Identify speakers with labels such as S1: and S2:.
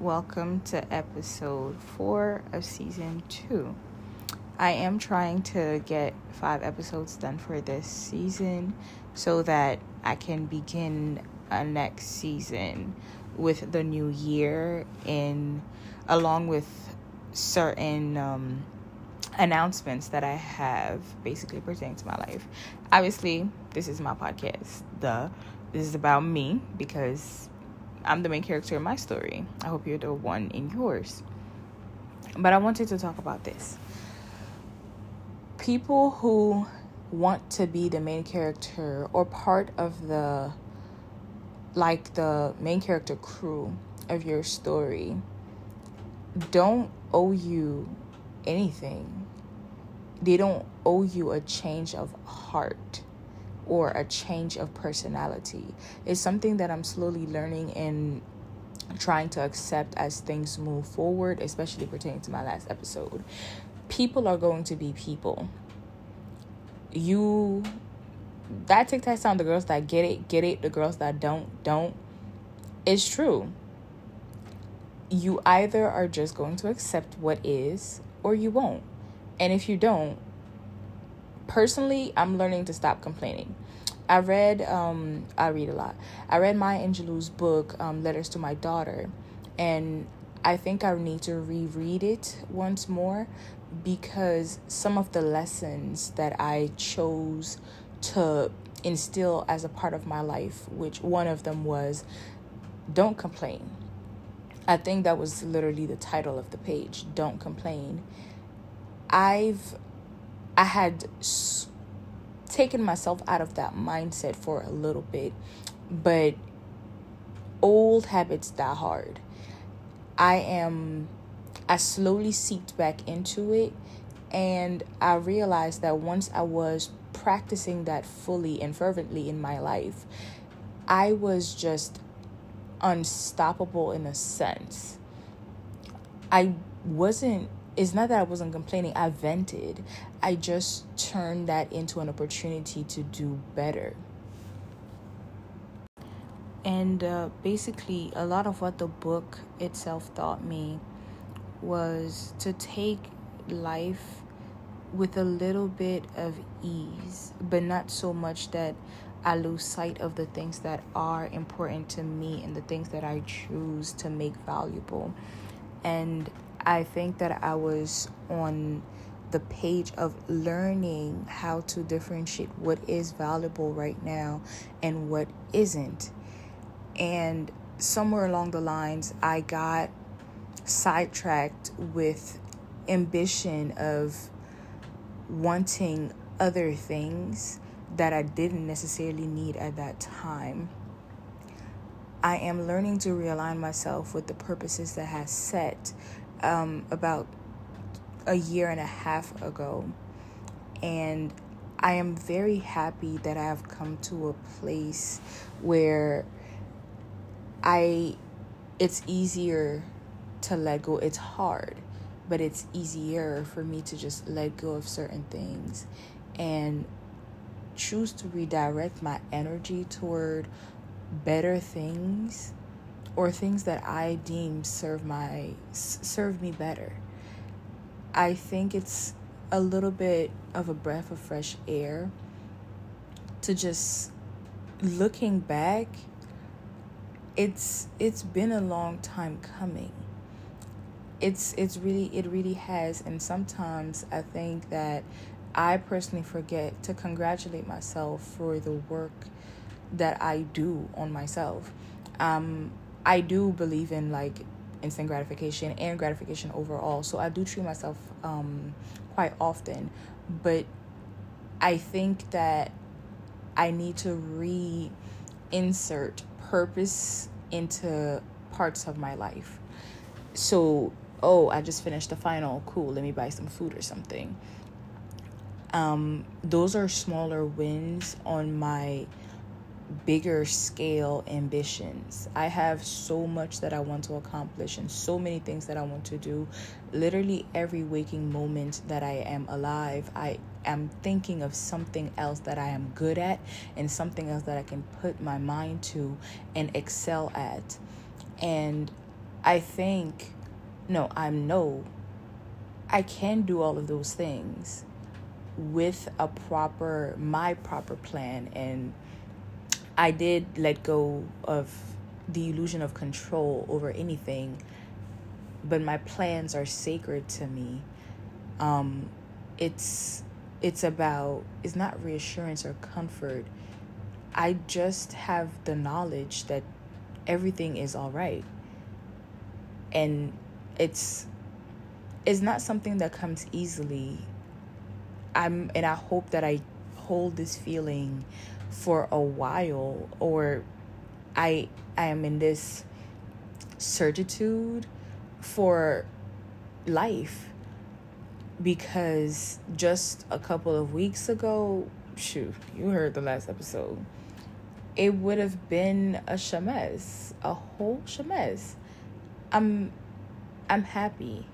S1: welcome to episode four of season two. I am trying to get five episodes done for this season so that I can begin a next season with the new year in along with certain um, announcements that I have basically pertaining to my life. Obviously, this is my podcast. The this is about me because I'm the main character in my story. I hope you're the one in yours. But I wanted to talk about this people who want to be the main character or part of the like the main character crew of your story don't owe you anything. They don't owe you a change of heart or a change of personality. It's something that I'm slowly learning and trying to accept as things move forward, especially pertaining to my last episode people are going to be people. You that TikTok sound the girls that get it, get it, the girls that don't, don't. It's true. You either are just going to accept what is or you won't. And if you don't, personally, I'm learning to stop complaining. I read, um, I read a lot. I read Maya Angelou's book, um, Letters to My Daughter, and I think I need to reread it once more because some of the lessons that I chose to instill as a part of my life, which one of them was don't complain. I think that was literally the title of the page, don't complain. I've I had s- taken myself out of that mindset for a little bit, but old habits die hard. I am I slowly seeped back into it and I realized that once I was practicing that fully and fervently in my life, I was just unstoppable in a sense. I wasn't it's not that I wasn't complaining, I vented. I just turned that into an opportunity to do better. And uh, basically, a lot of what the book itself taught me was to take life with a little bit of ease, but not so much that I lose sight of the things that are important to me and the things that I choose to make valuable. And I think that I was on the page of learning how to differentiate what is valuable right now and what isn't. And somewhere along the lines, I got sidetracked with ambition of wanting other things that I didn't necessarily need at that time. I am learning to realign myself with the purposes that has set um, about a year and a half ago. And I am very happy that I have come to a place where I it's easier to let go. It's hard, but it's easier for me to just let go of certain things and choose to redirect my energy toward better things or things that I deem serve my serve me better. I think it's a little bit of a breath of fresh air to just looking back it's it's been a long time coming it's it's really it really has and sometimes i think that i personally forget to congratulate myself for the work that i do on myself um i do believe in like instant gratification and gratification overall so i do treat myself um quite often but i think that i need to reinsert purpose into parts of my life so oh, I just finished the final, cool, let me buy some food or something. Um, those are smaller wins on my bigger scale ambitions. I have so much that I want to accomplish and so many things that I want to do. Literally every waking moment that I am alive, I am thinking of something else that I am good at and something else that I can put my mind to and excel at. And I think, no, I'm no, I can do all of those things with a proper, my proper plan. And I did let go of the illusion of control over anything, but my plans are sacred to me. Um, it's it's about it's not reassurance or comfort. I just have the knowledge that everything is all right. And it's it's not something that comes easily. I'm and I hope that I hold this feeling for a while or I I am in this certitude for life because just a couple of weeks ago, shoot, you heard the last episode. It would have been a shames, a whole shames. I'm I'm happy